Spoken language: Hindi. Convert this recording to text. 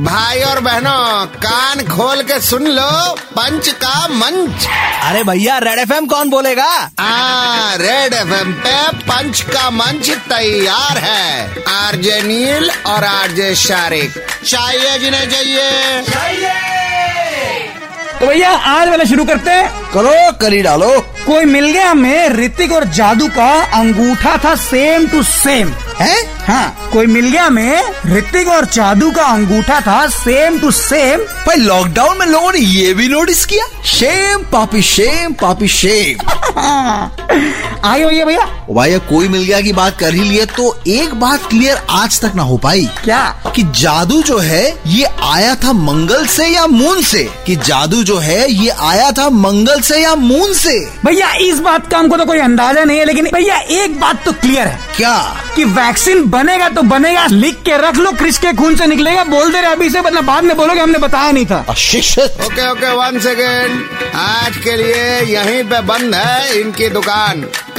भाई और बहनों कान खोल के सुन लो पंच का मंच। अरे भैया रेड एफएम कौन बोलेगा? आ, रेड एफएम पे पंच का मंच तैयार है। आरजे नील और आरजे शारिक। चाहिए जिन्हें चाहिए। तो भैया आज वाला शुरू करते हैं। करो करी डालो। कोई मिल गया हमें ऋतिक और जादू का अंगूठा था सेम टू सेम है? हाँ। कोई मिल गया मैं ऋतिक और जादू का अंगूठा था सेम टू सेम भाई लॉकडाउन में लोगों ने ये भी नोटिस किया? शेम पापी शेम पापी शेम आगे भैया भैया? ओ भाई कोई मिल गया की बात कर ही लिए तो एक बात क्लियर आज तक ना हो पाई। क्या? कि जादू जो है ये आया था मंगल से या मून से? कि जादू जो है ये आया था मंगल से या मून से? भैया इस बात का हमको तो कोई अंदाज़ा नहीं है लेकिन भैया एक बात तो क्लियर है। क्या? कि वैक्सीन बनेगा तो बनेगा लिख के रख लो क्रिस के खून से निकलेगा बोल दे रहे अभी से मतलब बाद में बोलोगे हमने बताया नहीं था। ओके ओके वन सेकेंड आज के लिए यहीं पे बंद है इनकी दुकान।